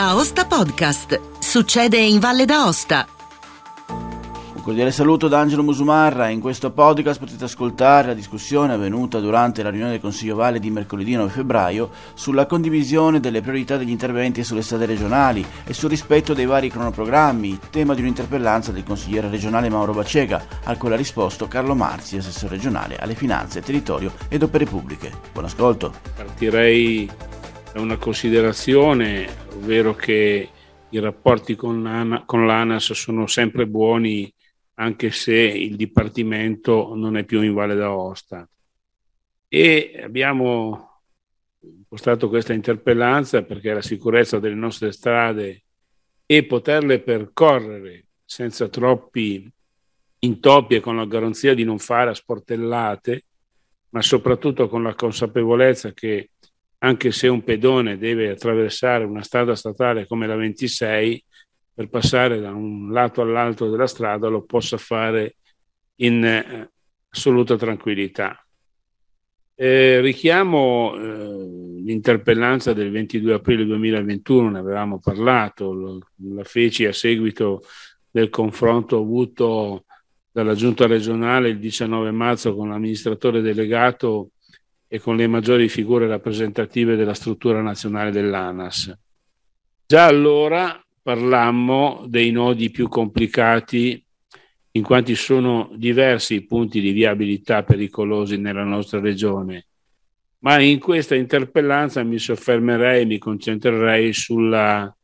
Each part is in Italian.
Aosta Podcast. Succede in Valle d'Aosta. Un cordiale saluto da Angelo Musumarra. In questo podcast potete ascoltare la discussione avvenuta durante la riunione del Consiglio Valle di mercoledì 9 febbraio sulla condivisione delle priorità degli interventi sulle strade regionali e sul rispetto dei vari cronoprogrammi, tema di un'interpellanza del consigliere regionale Mauro Bacega, al quale ha risposto Carlo Marzi, assessore regionale alle finanze, territorio ed opere pubbliche. Buon ascolto. Partirei da una considerazione, ovvero che i rapporti con, l'ANA, con l'ANAS sono sempre buoni anche se il Dipartimento non è più in Valle d'Aosta. E abbiamo impostato questa interpellanza perché la sicurezza delle nostre strade e poterle percorrere senza troppi intoppi e con la garanzia di non fare a sportellate, ma soprattutto con la consapevolezza che anche se un pedone deve attraversare una strada statale come la 26, per passare da un lato all'altro della strada lo possa fare in eh, assoluta tranquillità. Eh, richiamo eh, l'interpellanza del 22 aprile 2021, ne avevamo parlato, lo, la feci a seguito del confronto avuto dalla giunta regionale il 19 marzo con l'amministratore delegato e con le maggiori figure rappresentative della struttura nazionale dell'ANAS. Già allora parlammo dei nodi più complicati in quanti sono diversi i punti di viabilità pericolosi nella nostra regione, ma in questa interpellanza mi soffermerei e mi concentrerei sulla,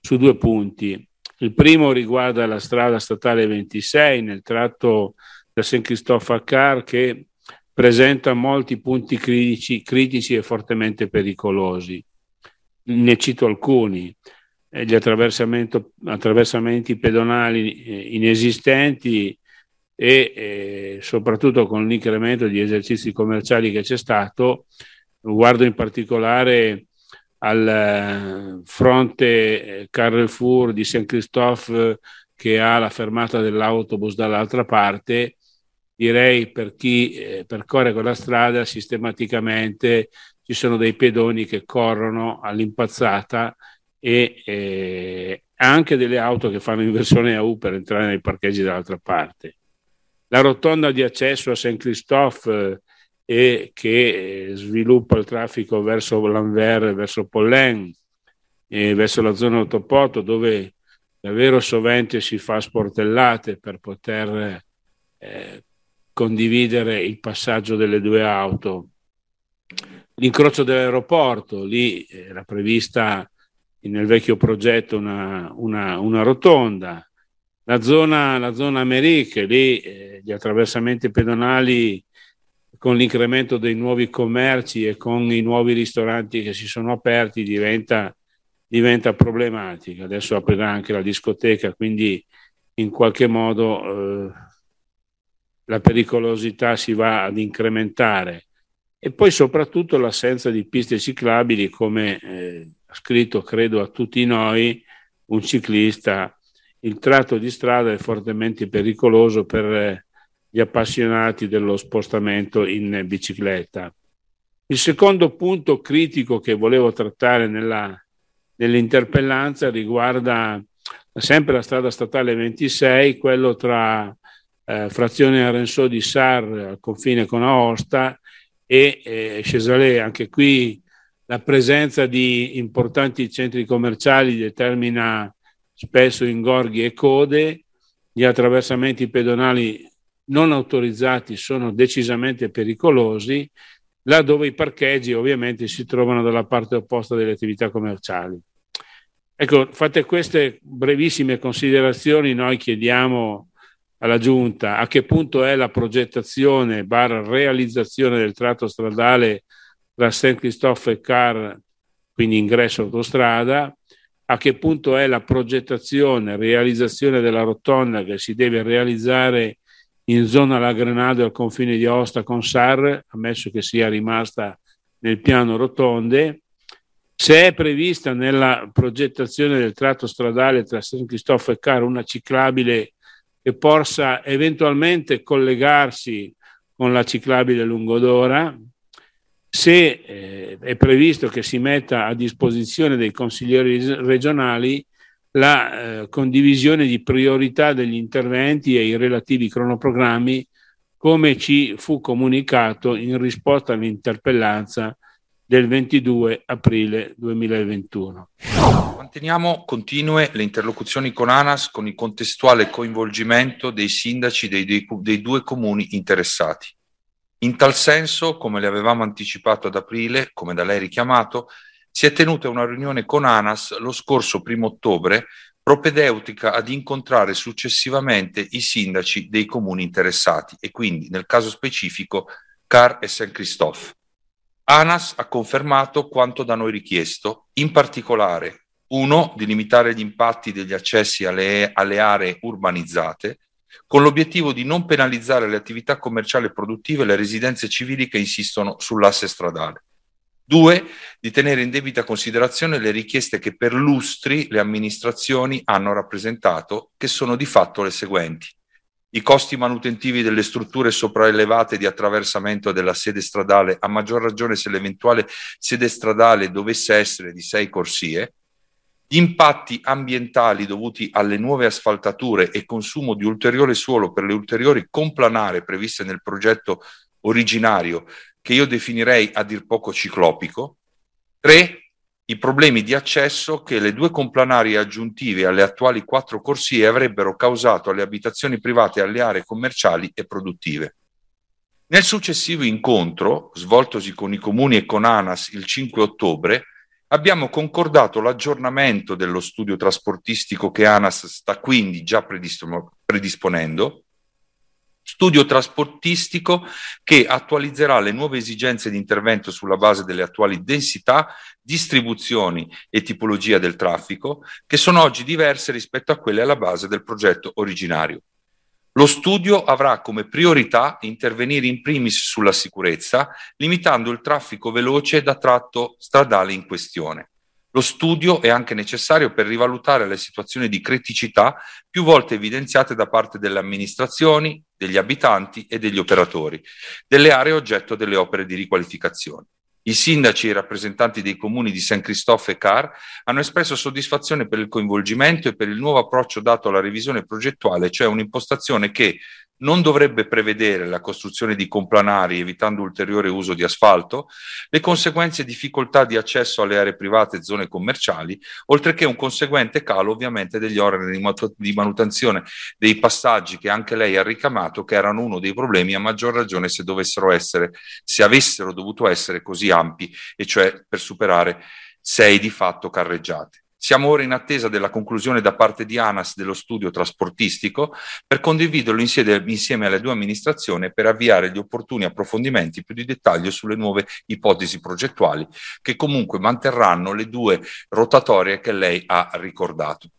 su due punti. Il primo riguarda la strada statale 26 nel tratto da St. Christophe a Car che presenta molti punti critici, critici e fortemente pericolosi. Ne cito alcuni. Eh, gli attraversamenti pedonali eh, inesistenti e eh, soprattutto con l'incremento di esercizi commerciali che c'è stato, guardo in particolare al eh, fronte Carrefour di Saint Christophe che ha la fermata dell'autobus dall'altra parte direi per chi eh, percorre quella strada sistematicamente ci sono dei pedoni che corrono all'impazzata e eh, anche delle auto che fanno inversione a U per entrare nei parcheggi dall'altra parte. La rotonda di accesso a Saint Christophe eh, che eh, sviluppa il traffico verso Lanvers, verso Pollen, e verso la zona autopoto dove davvero sovente si fa sportellate per poter eh, condividere il passaggio delle due auto. L'incrocio dell'aeroporto, lì era prevista nel vecchio progetto una, una, una rotonda. La zona, la zona Americhe, lì eh, gli attraversamenti pedonali con l'incremento dei nuovi commerci e con i nuovi ristoranti che si sono aperti diventa, diventa problematica. Adesso aprirà anche la discoteca, quindi in qualche modo eh, la pericolosità si va ad incrementare e poi soprattutto l'assenza di piste ciclabili come eh, ha scritto credo a tutti noi un ciclista il tratto di strada è fortemente pericoloso per eh, gli appassionati dello spostamento in bicicletta. Il secondo punto critico che volevo trattare nella, nell'interpellanza riguarda sempre la strada statale 26, quello tra eh, frazione Arenso di Sar al confine con Aosta e eh, Cesalè. Anche qui la presenza di importanti centri commerciali determina spesso ingorghi e code, gli attraversamenti pedonali non autorizzati sono decisamente pericolosi, là dove i parcheggi ovviamente si trovano dalla parte opposta delle attività commerciali. Ecco, fatte queste brevissime considerazioni, noi chiediamo alla Giunta a che punto è la progettazione barra realizzazione del tratto stradale tra St. Christophe e Car, quindi ingresso autostrada, a che punto è la progettazione, realizzazione della rotonda che si deve realizzare in zona La Grenade al confine di Aosta con Sar, ammesso che sia rimasta nel piano rotonde, se è prevista nella progettazione del tratto stradale tra St. Christophe e Car una ciclabile che possa eventualmente collegarsi con la ciclabile Lungodora, se eh, è previsto che si metta a disposizione dei consiglieri regionali la eh, condivisione di priorità degli interventi e i relativi cronoprogrammi come ci fu comunicato in risposta all'interpellanza del 22 aprile 2021. Manteniamo continue le interlocuzioni con ANAS con il contestuale coinvolgimento dei sindaci dei, dei, dei due comuni interessati. In tal senso, come le avevamo anticipato ad aprile, come da lei richiamato, si è tenuta una riunione con ANAS lo scorso primo ottobre propedeutica ad incontrare successivamente i sindaci dei comuni interessati e quindi nel caso specifico Car e Saint-Christophe. ANAS ha confermato quanto da noi richiesto, in particolare, uno, di limitare gli impatti degli accessi alle, alle aree urbanizzate, con l'obiettivo di non penalizzare le attività commerciali e produttive e le residenze civili che insistono sull'asse stradale. Due, di tenere in debita considerazione le richieste che per lustri le amministrazioni hanno rappresentato, che sono di fatto le seguenti i costi manutentivi delle strutture sopraelevate di attraversamento della sede stradale, a maggior ragione se l'eventuale sede stradale dovesse essere di sei corsie, gli impatti ambientali dovuti alle nuove asfaltature e consumo di ulteriore suolo per le ulteriori complanare previste nel progetto originario, che io definirei a dir poco ciclopico, tre, i problemi di accesso che le due complanari aggiuntive alle attuali quattro corsie avrebbero causato alle abitazioni private e alle aree commerciali e produttive. Nel successivo incontro, svoltosi con i comuni e con ANAS il 5 ottobre, abbiamo concordato l'aggiornamento dello studio trasportistico che ANAS sta quindi già predisponendo studio trasportistico che attualizzerà le nuove esigenze di intervento sulla base delle attuali densità, distribuzioni e tipologia del traffico, che sono oggi diverse rispetto a quelle alla base del progetto originario. Lo studio avrà come priorità intervenire in primis sulla sicurezza, limitando il traffico veloce da tratto stradale in questione. Lo studio è anche necessario per rivalutare le situazioni di criticità più volte evidenziate da parte delle amministrazioni, degli abitanti e degli operatori delle aree oggetto delle opere di riqualificazione. I sindaci e i rappresentanti dei comuni di Saint Christophe e Car hanno espresso soddisfazione per il coinvolgimento e per il nuovo approccio dato alla revisione progettuale, cioè un'impostazione che, non dovrebbe prevedere la costruzione di complanari evitando ulteriore uso di asfalto, le conseguenze difficoltà di accesso alle aree private e zone commerciali, oltre che un conseguente calo ovviamente degli oneri di manutenzione dei passaggi che anche lei ha ricamato, che erano uno dei problemi, a maggior ragione se dovessero essere, se avessero dovuto essere così ampi, e cioè per superare sei di fatto carreggiate. Siamo ora in attesa della conclusione da parte di ANAS dello studio trasportistico per condividerlo insieme, alle due amministrazioni per avviare gli opportuni approfondimenti più di dettaglio sulle nuove ipotesi progettuali che comunque manterranno le due rotatorie che lei ha ricordato.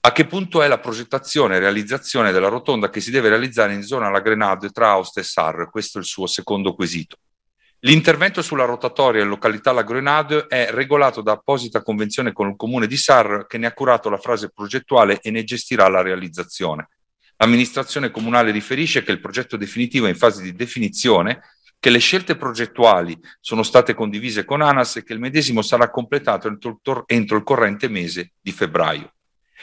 A che punto è la progettazione e realizzazione della rotonda che si deve realizzare in zona La Grenade tra Aosta e Sarre? Questo è il suo secondo quesito. L'intervento sulla rotatoria in località La Grenade è regolato da apposita convenzione con il comune di Sar che ne ha curato la fase progettuale e ne gestirà la realizzazione. L'amministrazione comunale riferisce che il progetto definitivo è in fase di definizione, che le scelte progettuali sono state condivise con ANAS e che il medesimo sarà completato entro il corrente mese di febbraio.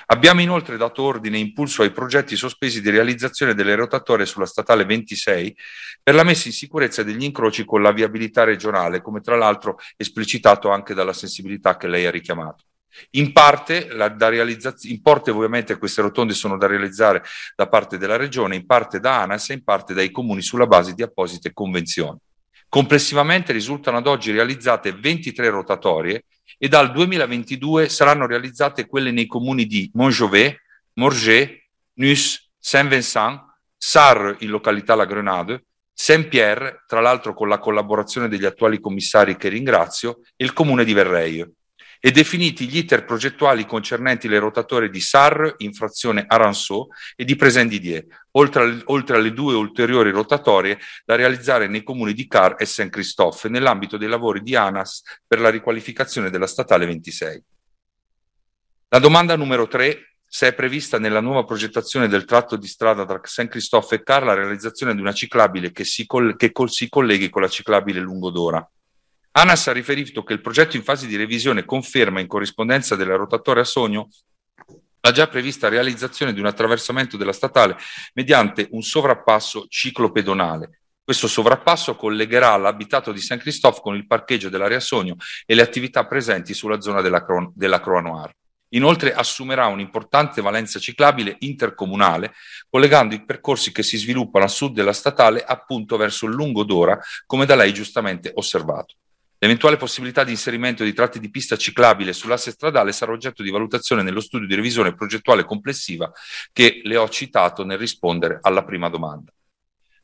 Abbiamo inoltre dato ordine e impulso ai progetti sospesi di realizzazione delle rotatorie sulla statale 26 per la messa in sicurezza degli incroci con la viabilità regionale, come tra l'altro esplicitato anche dalla sensibilità che lei ha richiamato. In parte, la, da in parte ovviamente queste rotonde sono da realizzare da parte della Regione, in parte da ANAS e in parte dai comuni sulla base di apposite convenzioni. Complessivamente risultano ad oggi realizzate 23 rotatorie e dal 2022 saranno realizzate quelle nei comuni di Montjovet, Morges, Nus, Saint-Vincent, Sarre in località La Grenade, Saint-Pierre, tra l'altro con la collaborazione degli attuali commissari che ringrazio, e il comune di Verreio e definiti gli iter progettuali concernenti le rotatorie di Sarre, in frazione Aranceau e di Presen-Didier, oltre, oltre, alle due ulteriori rotatorie da realizzare nei comuni di Car e Saint-Christophe nell'ambito dei lavori di ANAS per la riqualificazione della statale 26. La domanda numero 3 se è prevista nella nuova progettazione del tratto di strada tra Saint Christophe e Car la realizzazione di una ciclabile che si, coll- che col- si colleghi con la ciclabile Lungodora. ANAS ha riferito che il progetto in fase di revisione conferma in corrispondenza della rotatoria sogno la già prevista realizzazione di un attraversamento della statale mediante un sovrappasso ciclopedonale. Questo sovrappasso collegherà l'abitato di Saint Christophe con il parcheggio dell'area Sogno e le attività presenti sulla zona della, Cro- della Croix Noire. Inoltre assumerà un'importante valenza ciclabile intercomunale, collegando i percorsi che si sviluppano a sud della statale appunto verso il lungo d'ora, come da lei giustamente osservato. L'eventuale possibilità di inserimento di tratti di pista ciclabile sull'asse stradale sarà oggetto di valutazione nello studio di revisione progettuale complessiva che le ho citato nel rispondere alla prima domanda.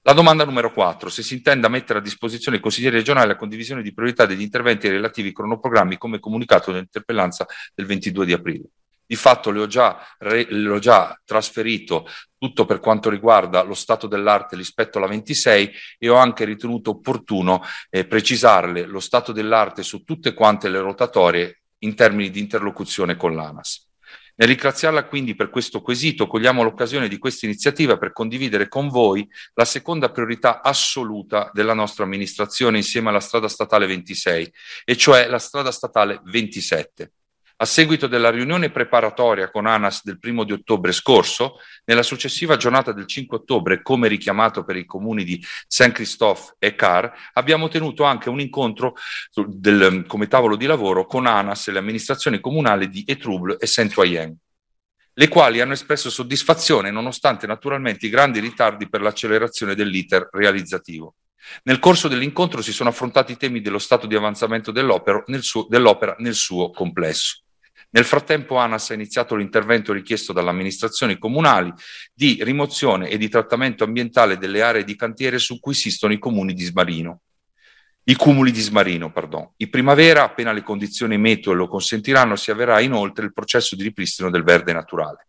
La domanda numero 4, se si intenda mettere a disposizione dei consiglieri regionali la condivisione di priorità degli interventi ai relativi cronoprogrammi come comunicato nell'interpellanza del 22 di aprile. Di fatto le ho, già, le ho già trasferito tutto per quanto riguarda lo stato dell'arte rispetto alla 26 e ho anche ritenuto opportuno eh, precisarle lo stato dell'arte su tutte quante le rotatorie in termini di interlocuzione con l'ANAS. Nel ringraziarla quindi per questo quesito, cogliamo l'occasione di questa iniziativa per condividere con voi la seconda priorità assoluta della nostra amministrazione insieme alla strada statale 26, e cioè la strada statale 27. A seguito della riunione preparatoria con ANAS del primo di ottobre scorso, nella successiva giornata del 5 ottobre, come richiamato per i comuni di Saint-Christophe e Car, abbiamo tenuto anche un incontro del, come tavolo di lavoro con ANAS e le amministrazioni comunali di Etrouble e Saint-Oyen le quali hanno espresso soddisfazione nonostante naturalmente i grandi ritardi per l'accelerazione dell'iter realizzativo. Nel corso dell'incontro si sono affrontati i temi dello stato di avanzamento dell'opera nel suo, dell'opera nel suo complesso. Nel frattempo ANAS ha iniziato l'intervento richiesto dalle amministrazioni comunali di rimozione e di trattamento ambientale delle aree di cantiere su cui esistono i comuni di Smarino. I cumuli di Smarino, pardon. In primavera, appena le condizioni meteo lo consentiranno, si avverrà inoltre il processo di ripristino del verde naturale.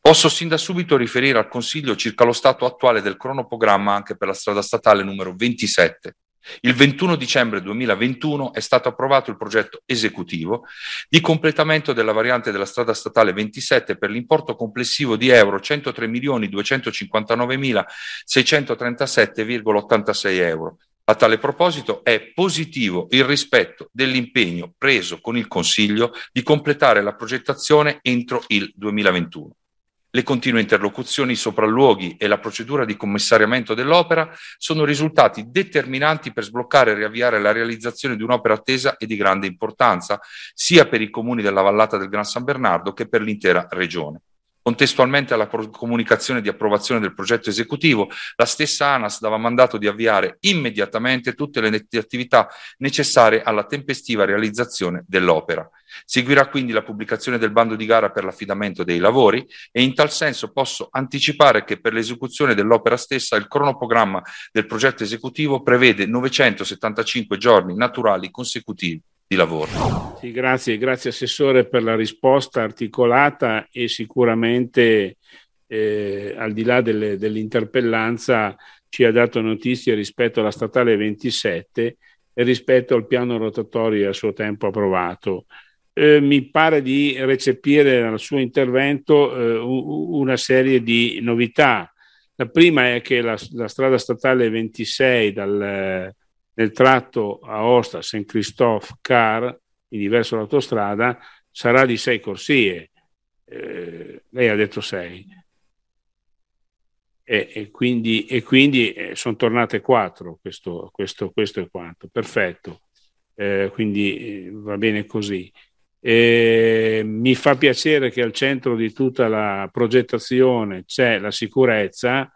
Posso sin da subito riferire al Consiglio circa lo stato attuale del cronoprogramma anche per la strada statale numero 27, il 21 dicembre 2021 è stato approvato il progetto esecutivo di completamento della variante della strada statale 27 per l'importo complessivo di euro 103.259.637,86 euro. A tale proposito è positivo il rispetto dell'impegno preso con il Consiglio di completare la progettazione entro il 2021. Le continue interlocuzioni, i sopralluoghi e la procedura di commissariamento dell'opera sono risultati determinanti per sbloccare e riavviare la realizzazione di un'opera attesa e di grande importanza, sia per i comuni della vallata del Gran San Bernardo che per l'intera regione. Contestualmente alla comunicazione di approvazione del progetto esecutivo, la stessa ANAS dava mandato di avviare immediatamente tutte le attività necessarie alla tempestiva realizzazione dell'opera. Seguirà quindi la pubblicazione del bando di gara per l'affidamento dei lavori e in tal senso posso anticipare che per l'esecuzione dell'opera stessa il cronoprogramma del progetto esecutivo prevede 975 giorni naturali consecutivi di lavoro. Sì, grazie, grazie Assessore per la risposta articolata e sicuramente eh, al di là delle, dell'interpellanza ci ha dato notizie rispetto alla statale 27 e rispetto al piano rotatorio a suo tempo approvato. Eh, mi pare di recepire dal suo intervento eh, una serie di novità. La prima è che la, la strada statale 26 dal, nel tratto Aosta Saint Christophe Car, in diverso l'autostrada, sarà di sei corsie. Eh, lei ha detto sei. E, e quindi, e quindi eh, sono tornate quattro, questo, questo, questo è quanto. Perfetto. Eh, quindi eh, va bene così. mi fa piacere che al centro di tutta la progettazione c'è la sicurezza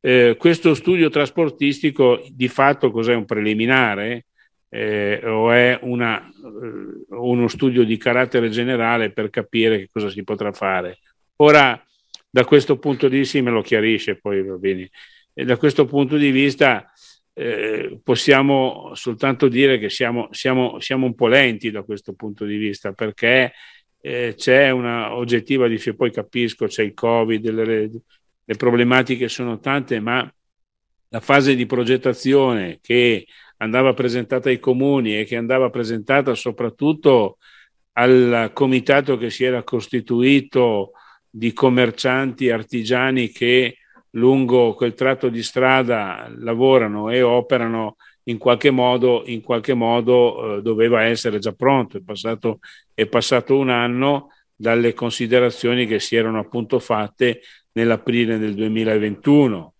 eh, questo studio trasportistico di fatto cos'è un preliminare eh, o è una, eh, uno studio di carattere generale per capire che cosa si potrà fare? Ora, da questo punto di vista, me lo chiarisce poi va bene, e da questo punto di vista eh, possiamo soltanto dire che siamo, siamo, siamo, un po' lenti da questo punto di vista perché eh, c'è una oggettiva difficoltà, poi capisco, c'è il Covid, le, le problematiche sono tante, ma la fase di progettazione che andava presentata ai comuni e che andava presentata soprattutto al comitato che si era costituito di commercianti artigiani che lungo quel tratto di strada lavorano e operano in qualche modo, in qualche modo eh, doveva essere già pronto. È passato, è passato un anno dalle considerazioni che si erano appunto fatte nell'aprile del 2021,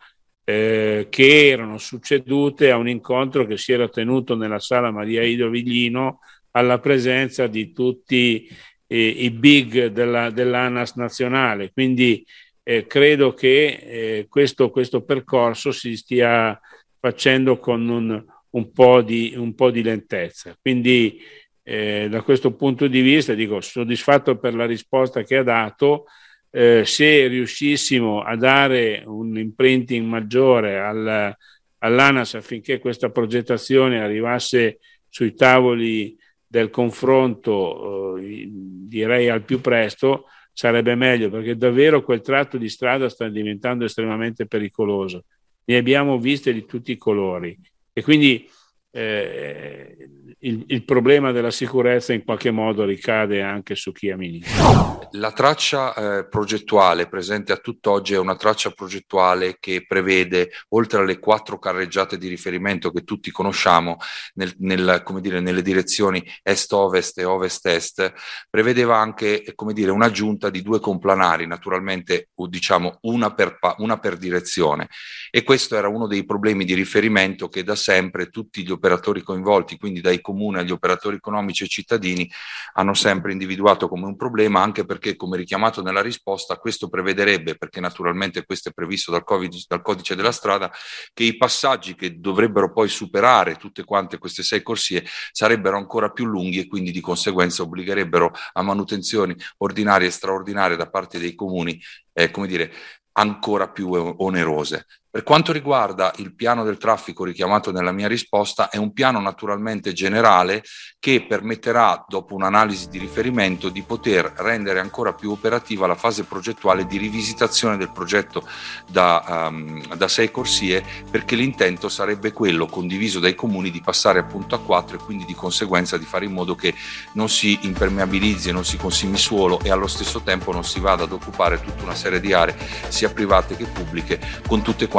eh, che erano succedute a un incontro che si era tenuto nella sala Maria Ido Viglino alla presenza di tutti eh, i big della, dell'ANAS nazionale. Quindi eh, credo che eh, questo, questo, percorso si stia facendo con un, un, po, di, un po' di lentezza. Quindi eh, da questo punto di vista dico soddisfatto per la risposta che ha dato. Eh, se riuscissimo a dare un imprinting maggiore al, all'ANAS affinché questa progettazione arrivasse sui tavoli del confronto, eh, direi al più presto, sarebbe meglio perché davvero quel tratto di strada sta diventando estremamente pericoloso. Ne abbiamo viste di tutti i colori e quindi eh, il, il, problema della sicurezza in qualche modo ricade anche su chi amministra. La traccia eh, progettuale presente a tutt'oggi è una traccia progettuale che prevede, oltre alle quattro carreggiate di riferimento che tutti conosciamo, nel, nel, dire, nelle direzioni est-ovest e ovest-est, prevedeva anche dire, un'aggiunta di due complanari, naturalmente diciamo una per, una per direzione. E questo era uno dei problemi di riferimento che da sempre tutti gli operatori coinvolti, quindi dai comuni agli operatori economici e cittadini, hanno sempre individuato come un problema, anche perché, come richiamato nella risposta, questo prevederebbe, perché naturalmente questo è previsto dal, COVID, dal codice della strada, che i passaggi che dovrebbero poi superare tutte quante queste sei corsie sarebbero ancora più lunghi e quindi di conseguenza obbligherebbero a manutenzioni ordinarie e straordinarie da parte dei comuni, eh, come dire, ancora più onerose. Per quanto riguarda il piano del traffico richiamato nella mia risposta, è un piano naturalmente generale che permetterà, dopo un'analisi di riferimento, di poter rendere ancora più operativa la fase progettuale di rivisitazione del progetto da, um, da sei corsie, perché l'intento sarebbe quello, condiviso dai comuni, di passare appunto a quattro e quindi di conseguenza di fare in modo che non si impermeabilizzi non si consumi suolo e allo stesso tempo non si vada ad occupare tutta una serie di aree, sia private che pubbliche, con tutte quante